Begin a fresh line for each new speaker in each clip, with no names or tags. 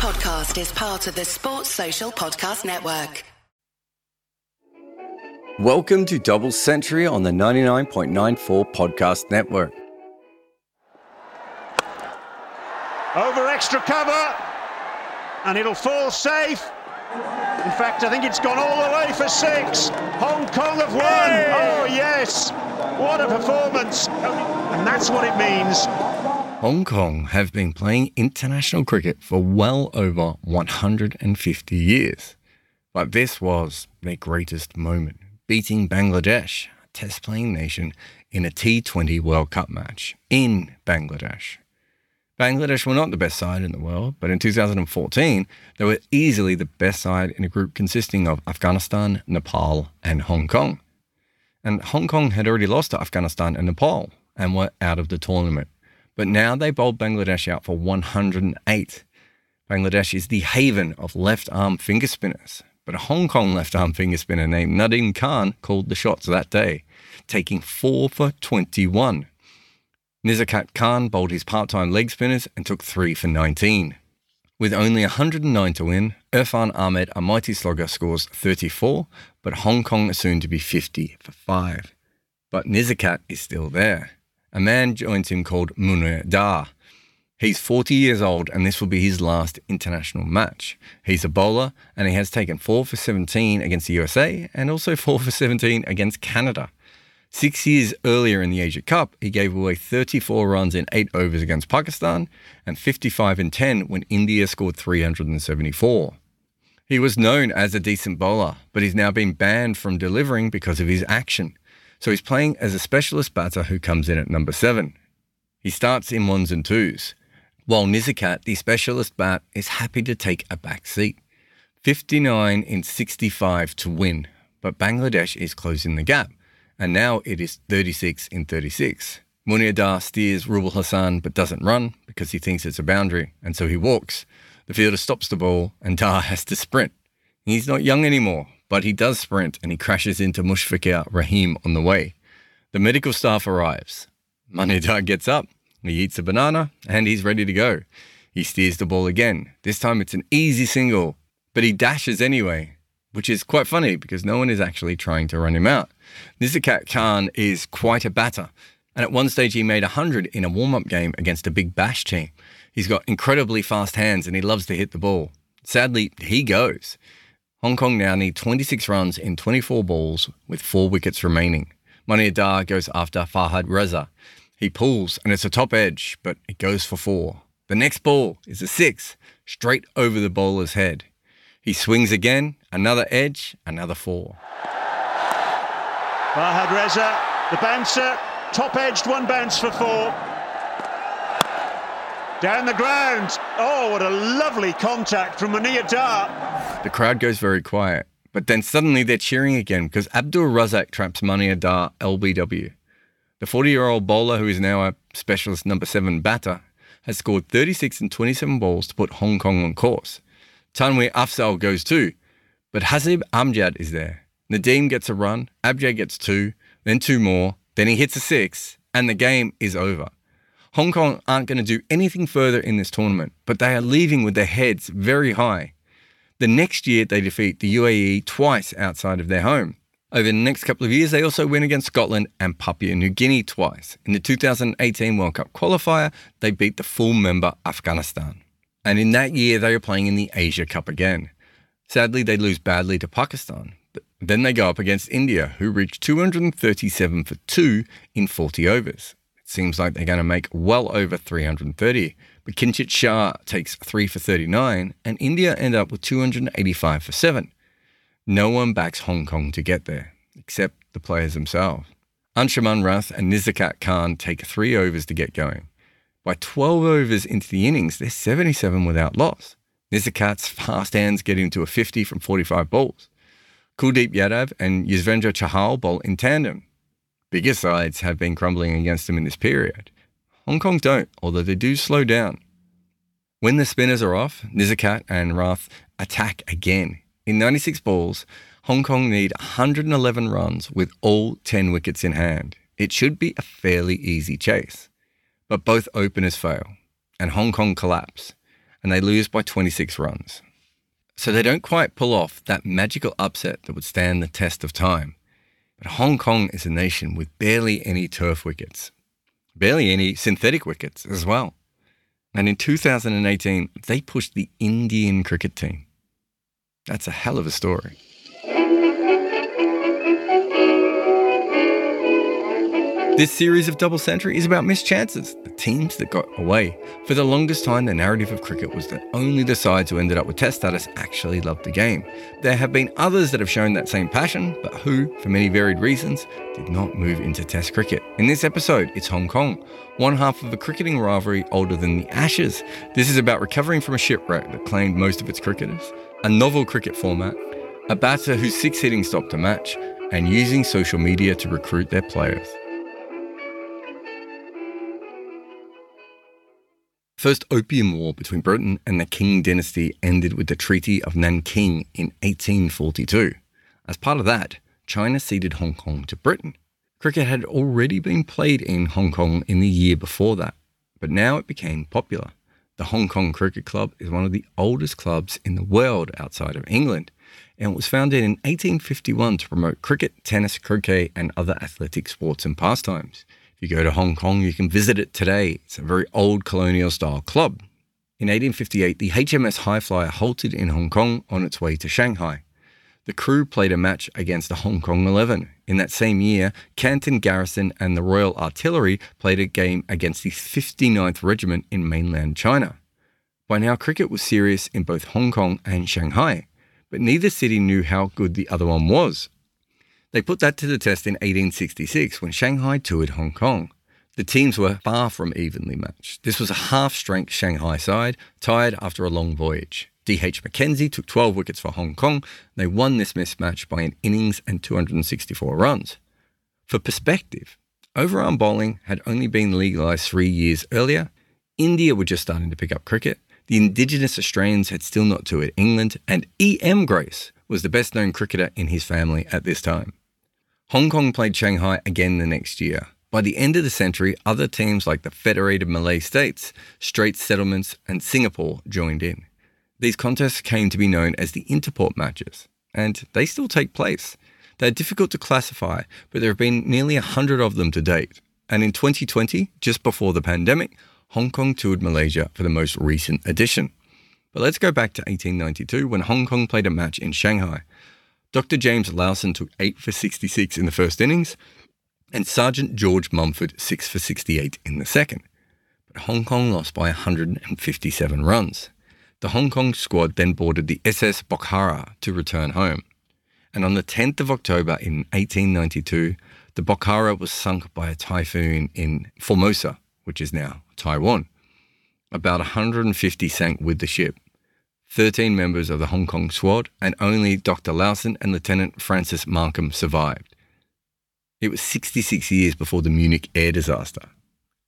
podcast is part of the Sports Social Podcast Network.
Welcome to Double Century on the 99.94 Podcast Network.
Over extra cover, and it'll fall safe. In fact, I think it's gone all the way for six. Hong Kong have won. Oh, yes. What a performance. And that's what it means.
Hong Kong have been playing international cricket for well over 150 years. But this was their greatest moment, beating Bangladesh, a test playing nation, in a T20 World Cup match in Bangladesh. Bangladesh were not the best side in the world, but in 2014, they were easily the best side in a group consisting of Afghanistan, Nepal, and Hong Kong. And Hong Kong had already lost to Afghanistan and Nepal and were out of the tournament. But now they bowled Bangladesh out for 108. Bangladesh is the haven of left arm finger spinners, but a Hong Kong left arm finger spinner named Nadim Khan called the shots that day, taking 4 for 21. Nizakat Khan bowled his part time leg spinners and took 3 for 19. With only 109 to win, Irfan Ahmed, a mighty slogger, scores 34, but Hong Kong is soon to be 50 for 5. But Nizakat is still there. A man joins him called Munir Dar. He's 40 years old and this will be his last international match. He's a bowler and he has taken 4 for 17 against the USA and also 4 for 17 against Canada. Six years earlier in the Asia Cup, he gave away 34 runs in eight overs against Pakistan and 55 in 10 when India scored 374. He was known as a decent bowler, but he's now been banned from delivering because of his action. So he's playing as a specialist batter who comes in at number seven. He starts in ones and twos, while Nizakat, the specialist bat, is happy to take a back seat. 59 in 65 to win, but Bangladesh is closing the gap and now it is 36 in 36. Munir Dar steers Rubel Hossain but doesn't run because he thinks it's a boundary, and so he walks. The fielder stops the ball, and Dar has to sprint. He's not young anymore, but he does sprint and he crashes into Mushfiqur Rahim on the way. The medical staff arrives. Munir Dar gets up, he eats a banana, and he's ready to go. He steers the ball again. This time it's an easy single, but he dashes anyway, which is quite funny because no one is actually trying to run him out. Nizakat Khan is quite a batter, and at one stage he made 100 in a warm up game against a big bash team. He's got incredibly fast hands and he loves to hit the ball. Sadly, he goes. Hong Kong now need 26 runs in 24 balls with four wickets remaining. Munir Dar goes after Farhad Reza. He pulls and it's a top edge, but it goes for four. The next ball is a six, straight over the bowler's head. He swings again, another edge, another four.
Farhad Reza, the bouncer, top edged one bounce for four. Down the ground. Oh, what a lovely contact from Munir Dar.
The crowd goes very quiet, but then suddenly they're cheering again because Abdur Razzak traps Munir Dar LBW. The 40 year old bowler, who is now a specialist number seven batter, has scored 36 and 27 balls to put Hong Kong on course. Tanweer Afzal goes too, but Hasib Amjad is there. Nadim gets a run, Amjad gets two, then two more, then he hits a six, and the game is over. Hong Kong aren't going to do anything further in this tournament, but they are leaving with their heads very high. The next year, they defeat the UAE twice outside of their home. Over the next couple of years, they also win against Scotland and Papua New Guinea twice. In the 2018 World Cup qualifier, they beat the full member Afghanistan. And in that year, they are playing in the Asia Cup again. Sadly, they lose badly to Pakistan. But then they go up against India, who reach 237 for 2 in 40 overs. It seems like they're going to make well over 330. But Kinchit Shah takes 3 for 39, and India end up with 285 for 7. No one backs Hong Kong to get there, except the players themselves. Anshuman Rath and Nizakat Khan take three overs to get going. By 12 overs into the innings, they're 77 without loss. Nizakat's fast hands get him to a 50 from 45 balls. Kuldeep Yadav and Yuzvendra Chahal bowl in tandem. Bigger sides have been crumbling against them in this period. Hong Kong don't, although they do slow down. When the spinners are off, Nizakat and Rath attack again. In 96 balls, Hong Kong need 111 runs with all 10 wickets in hand. It should be a fairly easy chase. But both openers fail, and Hong Kong collapse. and they lose by 26 runs. So they don't quite pull off that magical upset that would stand the test of time. But Hong Kong is a nation with barely any turf wickets, barely any synthetic wickets as well. And in 2018, they pushed the Indian cricket team. That's a hell of a story. This series of Double Century is about missed chances, the teams that got away. For the longest time, the narrative of cricket was that only the sides who ended up with Test status actually loved the game. There have been others that have shown that same passion, but who, for many varied reasons, did not move into Test cricket. In this episode, it's Hong Kong, one half of a cricketing rivalry older than the Ashes. This is about recovering from a shipwreck that claimed most of its cricketers, a novel cricket format, a batter whose six hitting stopped a match, and using social media to recruit their players. First Opium War between Britain and the Qing dynasty ended with the Treaty of Nanking in 1842. As part of that, China ceded Hong Kong to Britain. Cricket had already been played in Hong Kong in the year before that, but now it became popular. The Hong Kong Cricket Club is one of the oldest clubs in the world outside of England, and was founded in 1851 to promote cricket, tennis, croquet, and other athletic sports and pastimes. If you go to Hong Kong, you can visit it today. It's a very old colonial style club. In 1858, the HMS Highflyer halted in Hong Kong on its way to Shanghai. The crew played a match against the Hong Kong 11. In that same year, Canton Garrison and the Royal Artillery played a game against the 59th Regiment in mainland China. By now, cricket was serious in both Hong Kong and Shanghai, but neither city knew how good the other one was. They put that to the test in 1866 when Shanghai toured Hong Kong. The teams were far from evenly matched. This was a half strength Shanghai side, tired after a long voyage. D.H. Mackenzie took 12 wickets for Hong Kong. They won this mismatch by an innings and 264 runs. For perspective, overarm bowling had only been legalised three years earlier. India were just starting to pick up cricket. The indigenous Australians had still not toured England, and E.M. Grace was the best known cricketer in his family at this time. Hong Kong played Shanghai again the next year. By the end of the century, other teams like the Federated Malay States, Straits Settlements, and Singapore joined in. These contests came to be known as the Interport matches, and they still take place. They're difficult to classify, but there have been nearly 100 of them to date. And in 2020, just before the pandemic, Hong Kong toured Malaysia for the most recent edition. But let's go back to 1892 when Hong Kong played a match in Shanghai. Dr. James Lowson took 8 for 66 in the first innings, and Sergeant George Mumford 6 for 68 in the second. But Hong Kong lost by 157 runs. The Hong Kong squad then boarded the SS Bokhara to return home. And on the 10th of October in 1892, the Bokhara was sunk by a typhoon in Formosa, which is now Taiwan. About 150 sank with the ship, 13 members of the Hong Kong squad, and only Dr. Lowson and Lieutenant Francis Markham survived. It was 66 years before the Munich air disaster.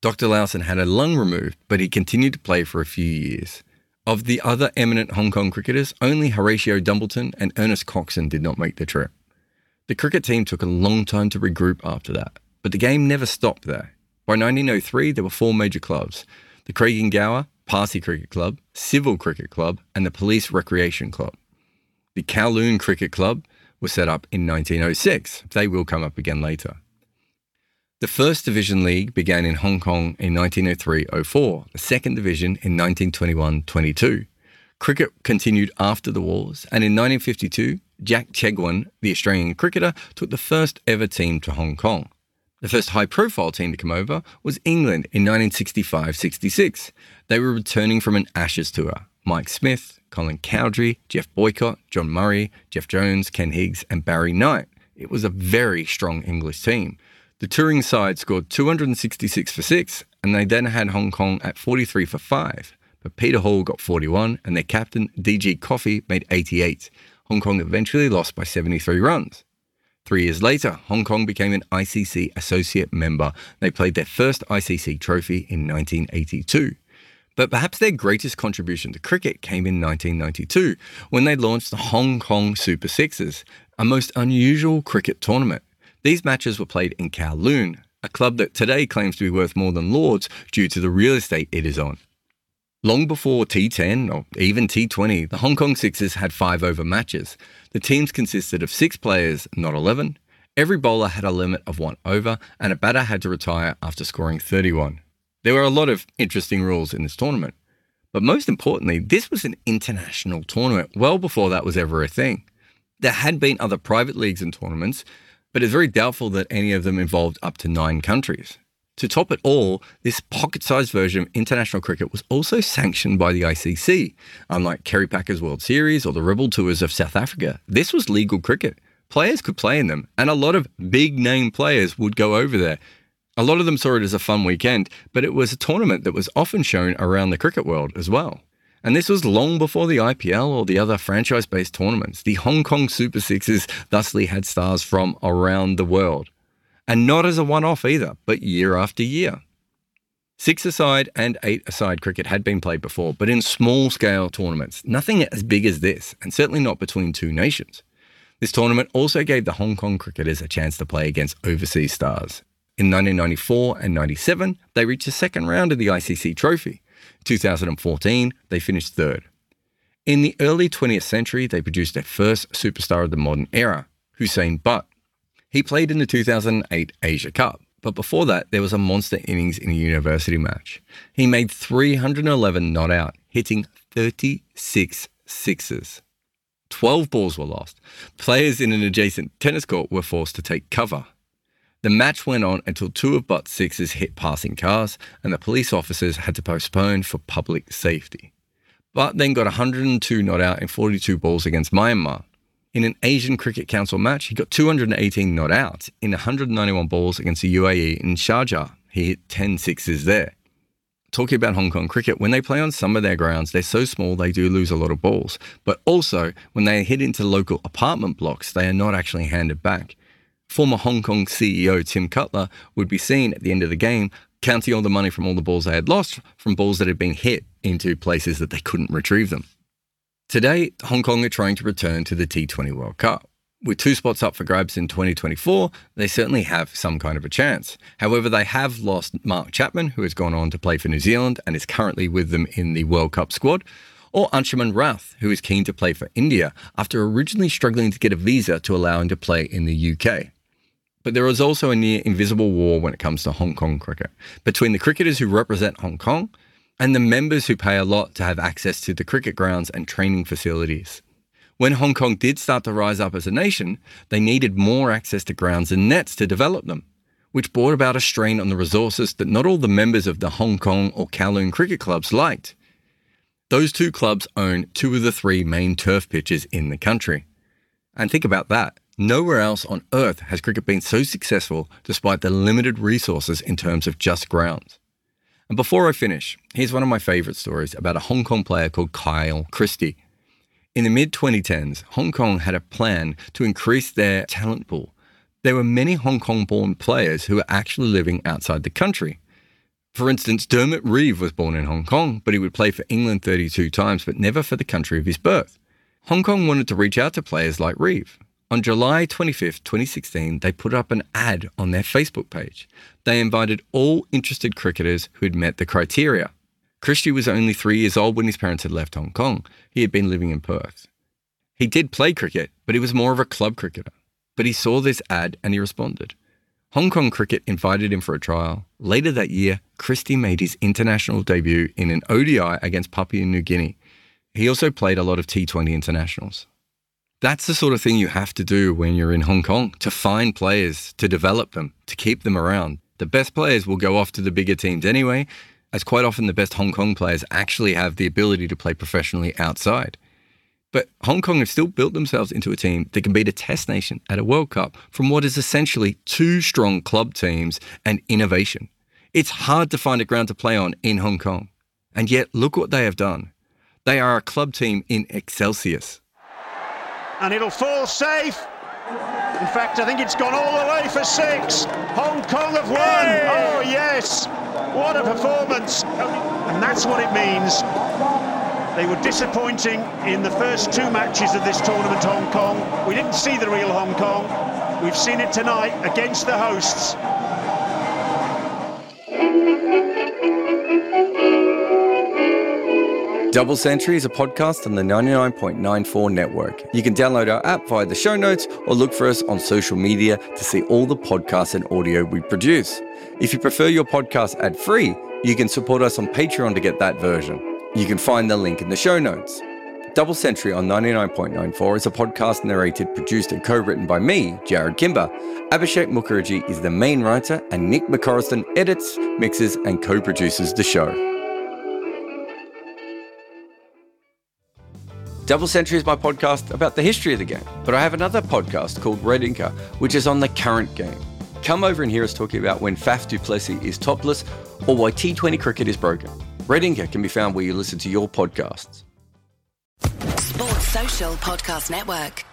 Dr. Lowson had a lung removed, but he continued to play for a few years. Of the other eminent Hong Kong cricketers, only Horatio Dumbleton and Ernest Coxon did not make the trip. The cricket team took a long time to regroup after that, but the game never stopped there. By 1903, there were four major clubs the Craigengower, Parsi Cricket Club, Civil Cricket Club, and the Police Recreation Club. The Kowloon Cricket Club was set up in 1906. They will come up again later. The first division league began in Hong Kong in 1903-04, the second division in 1921-22. Cricket continued after the wars, and in 1952, Jack Chegwyn, the Australian cricketer, took the first ever team to Hong Kong. The first high profile team to come over was England in 1965 66. They were returning from an Ashes tour. Mike Smith, Colin Cowdrey, Geoff Boycott, John Murray, Jeff Jones, Ken Higgs, and Barry Knight. It was a very strong English team. The touring side scored 266 for 6, and they then had Hong Kong at 43 for 5. But Peter Hall got 41, and their captain, DG Coffey, made 88. Hong Kong eventually lost by 73 runs. Three years later, Hong Kong became an ICC associate member. They played their first ICC trophy in 1982. But perhaps their greatest contribution to cricket came in 1992 when they launched the Hong Kong Super Sixes, a most unusual cricket tournament. These matches were played in Kowloon, a club that today claims to be worth more than Lords due to the real estate it is on. Long before T10 or even T20, the Hong Kong Sixers had five over matches. The teams consisted of six players, not 11. Every bowler had a limit of one over, and a batter had to retire after scoring 31. There were a lot of interesting rules in this tournament. But most importantly, this was an international tournament well before that was ever a thing. There had been other private leagues and tournaments, but it's very doubtful that any of them involved up to nine countries. To top it all, this pocket sized version of international cricket was also sanctioned by the ICC. Unlike Kerry Packer's World Series or the Rebel Tours of South Africa, this was legal cricket. Players could play in them, and a lot of big name players would go over there. A lot of them saw it as a fun weekend, but it was a tournament that was often shown around the cricket world as well. And this was long before the IPL or the other franchise based tournaments. The Hong Kong Super Sixes thusly had stars from around the world. And not as a one off either, but year after year. Six aside and eight aside cricket had been played before, but in small scale tournaments, nothing as big as this, and certainly not between two nations. This tournament also gave the Hong Kong cricketers a chance to play against overseas stars, in 1994 and 97, they reached the second round of the ICC Trophy. 2014, they finished third. In the early 20th century, they produced their first superstar of the modern era, Hussain Butt. He played in the 2008 Asia Cup, but before that, there was a monster innings in a university match. He made 311 not out, hitting 36 sixes. 12 balls were lost. Players in an adjacent tennis court were forced to take cover. The match went on until two of Butt's sixes hit passing cars, and the police officers had to postpone for public safety. Butt then got 102 not out in 42 balls against Myanmar. In an Asian Cricket Council match, he got 218 not out in 191 balls against the UAE in Sharjah. He hit 10 sixes there. Talking about Hong Kong cricket, when they play on some of their grounds, they're so small they do lose a lot of balls. But also, when they hit into local apartment blocks, they are not actually handed back. Former Hong Kong CEO Tim Cutler would be seen at the end of the game counting all the money from all the balls they had lost from balls that had been hit into places that they couldn't retrieve them. Today, Hong Kong are trying to return to the T20 World Cup. With two spots up for grabs in 2024, they certainly have some kind of a chance. However, they have lost Mark Chapman, who has gone on to play for New Zealand and is currently with them in the World Cup squad, or Anshuman Rath, who is keen to play for India after originally struggling to get a visa to allow him to play in the UK. But there is also a near invisible war when it comes to Hong Kong cricket between the cricketers who represent Hong Kong and the members who pay a lot to have access to the cricket grounds and training facilities. When Hong Kong did start to rise up as a nation, they needed more access to grounds and nets to develop them, which brought about a strain on the resources that not all the members of the Hong Kong or Kowloon cricket clubs liked. Those two clubs own two of the three main turf pitches in the country. And think about that. Nowhere else on earth has cricket been so successful despite the limited resources in terms of just grounds. And before I finish, here's one of my favourite stories about a Hong Kong player called Kyle Christie. In the mid 2010s, Hong Kong had a plan to increase their talent pool. There were many Hong Kong born players who were actually living outside the country. For instance, Dermot Reeve was born in Hong Kong, but he would play for England 32 times, but never for the country of his birth. Hong Kong wanted to reach out to players like Reeve, on July 25th, 2016, they put up an ad on their Facebook page. They invited all interested cricketers who had met the criteria. Christie was only three years old when his parents had left Hong Kong. He had been living in Perth. He did play cricket, but he was more of a club cricketer. But he saw this ad and he responded. Hong Kong Cricket invited him for a trial. Later that year, Christie made his international debut in an ODI against Papua New Guinea. He also played a lot of T20 internationals. That's the sort of thing you have to do when you're in Hong Kong to find players, to develop them, to keep them around. The best players will go off to the bigger teams anyway, as quite often the best Hong Kong players actually have the ability to play professionally outside. But Hong Kong have still built themselves into a team that can beat a test nation at a World Cup from what is essentially two strong club teams and innovation. It's hard to find a ground to play on in Hong Kong. And yet, look what they have done. They are a club team in Excelsius
and it'll fall safe. In fact, I think it's gone all the way for six. Hong Kong have won. Oh, yes. What a performance. And that's what it means. They were disappointing in the first two matches of this tournament, Hong Kong. We didn't see the real Hong Kong. We've seen it tonight against the hosts.
Double Century is a podcast on the 99.94 network. You can download our app via the show notes or look for us on social media to see all the podcasts and audio we produce. If you prefer your podcast ad free, you can support us on Patreon to get that version. You can find the link in the show notes. Double Century on 99.94 is a podcast narrated, produced, and co written by me, Jarrod Kimber. Abhishek Mukherjee is the main writer, and Nick McCorriston edits, mixes, and co produces the show. Double Century is my podcast about the history of the game, but I have another podcast called Red Inker, which is on the current game. Come over and hear us talking about when Faf du Plessis is topless or why T20 cricket is broken. Red Inker can be found where you listen to your podcasts.
Sports Social Podcast Network.